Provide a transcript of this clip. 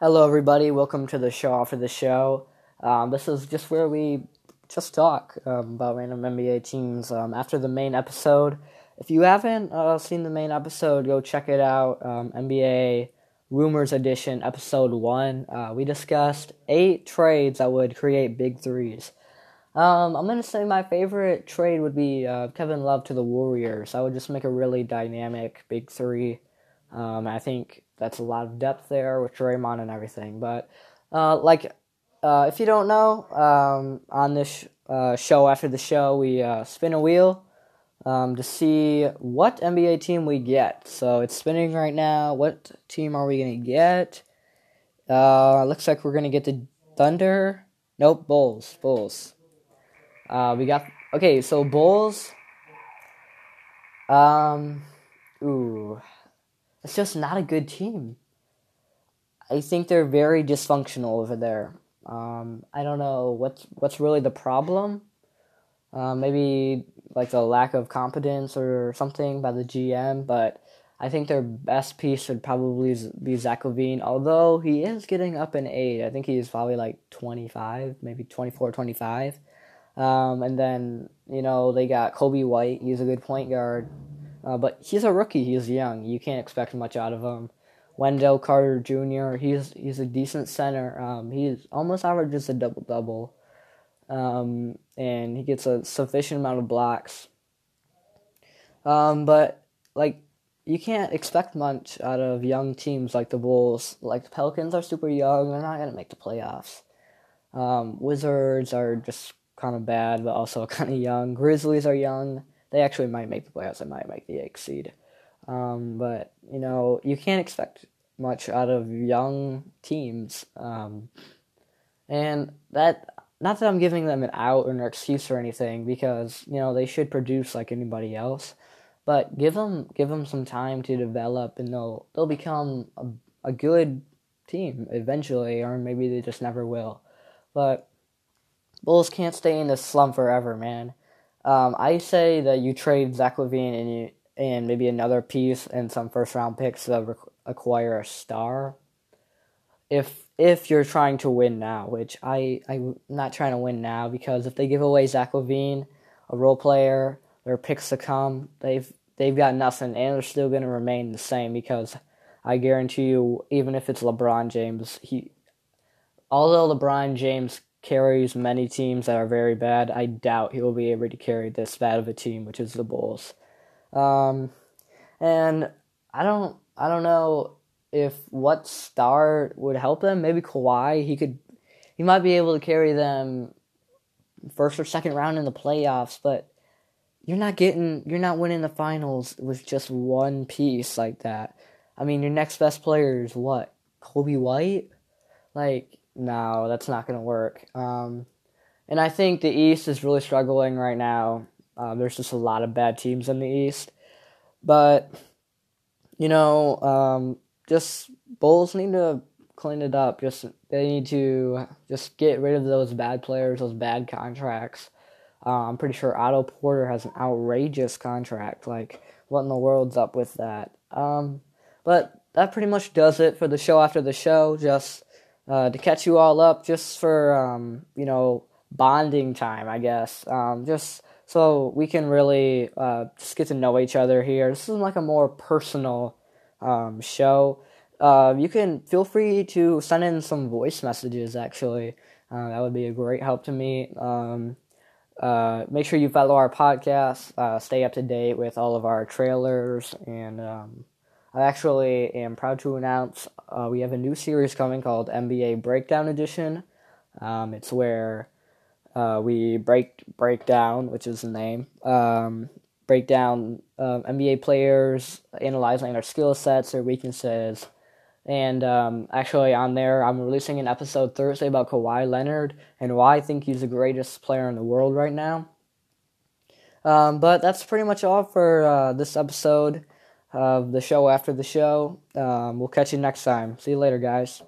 Hello, everybody. Welcome to the show after the show. Um, this is just where we just talk um, about random NBA teams um, after the main episode. If you haven't uh, seen the main episode, go check it out. Um, NBA Rumors Edition, Episode 1. Uh, we discussed eight trades that would create big threes. Um, I'm to say my favorite trade would be uh, Kevin Love to the Warriors. I would just make a really dynamic big three. Um, I think that's a lot of depth there with Draymond and everything. But, uh, like, uh, if you don't know, um, on this uh, show after the show, we uh, spin a wheel um, to see what NBA team we get. So it's spinning right now. What team are we to get? Uh, looks like we're to get the Thunder. Nope, Bulls. Bulls. Uh, we got. Okay, so Bulls. Um. Ooh. It's just not a good team. I think they're very dysfunctional over there. Um, I don't know what's what's really the problem. Uh, maybe like the lack of competence or something by the GM, but I think their best piece would probably be Zach LaVine, although he is getting up in age. I think he's probably like 25, maybe 24, 25. Um, and then, you know, they got Coby White. He's a good point guard. Uh, but he's a rookie. He's young. You can't expect much out of him. Wendell Carter Jr. He's he's a decent center. Um, he's almost averages a double double, um, and he gets a sufficient amount of blocks. Um, but like you can't expect much out of young teams like the Bulls. Like the Pelicans are super young; they're not gonna make the playoffs. Um, Wizards are just kind of bad, but also kind of young. Grizzlies are young they actually might make the playoffs. They might make the eighth seed. Um, but you know, you can't expect much out of young teams. Um, and that not that I'm giving them an out or an excuse or anything, because you know they should produce like anybody else. But give them give them some time to develop, and they'll they'll become a, a good team eventually, or maybe they just never will. But Bulls can't stay in this slump forever, man. Um, I say that you trade Zach LaVine and you and maybe another piece and some first round picks to acquire a star. If if you're trying to win now, which I I'm not trying to win now because if they give away Zach LaVine, a role player, their picks to come, they've they've got nothing and they're still going to remain the same because I guarantee you, even if it's LeBron James, he although LeBron James carries many teams that are very bad. I doubt he will be able to carry this bad of a team, which is the Bulls. Um, and I don't, I don't know if what star would help them. Maybe Kawhi. He could, he might be able to carry them first or second round in the playoffs, but you're not getting, you're not winning the finals with just one piece like that. I mean, your next best player is what? Coby White? Like, no, that's not going to work. Um, and I think the East is really struggling right now. Uh, there's just a lot of bad teams in the East. But, you know, um, just Bulls need to clean it up. Just They need to just get rid of those bad players, those bad contracts. Uh, I'm pretty sure Otto Porter has an outrageous contract. Like, what in the world's up with that? Um, but that pretty much does it for the show after the show. Just uh, to catch you all up just for um, you know bonding time, I guess. Um, just so we can really uh, just get to know each other here. This is like a more personal um, show. Uh, you can feel free to send in some voice messages. Actually, uh, that would be a great help to me. Um, uh, make sure you follow our podcast. Uh, stay up to date with all of our trailers and um, I actually am proud to announce uh, we have a new series coming called NBA Breakdown Edition. Um, it's where uh, we break break down, which is the name, um, break down uh, NBA players, analyzing their skill sets, their weaknesses, and um, actually on there, I'm releasing an episode Thursday about Kawhi Leonard and why I think he's the greatest player in the world right now. Um, but that's pretty much all for uh, this episode of the show after the show. Um, we'll catch you next time. See you later, guys.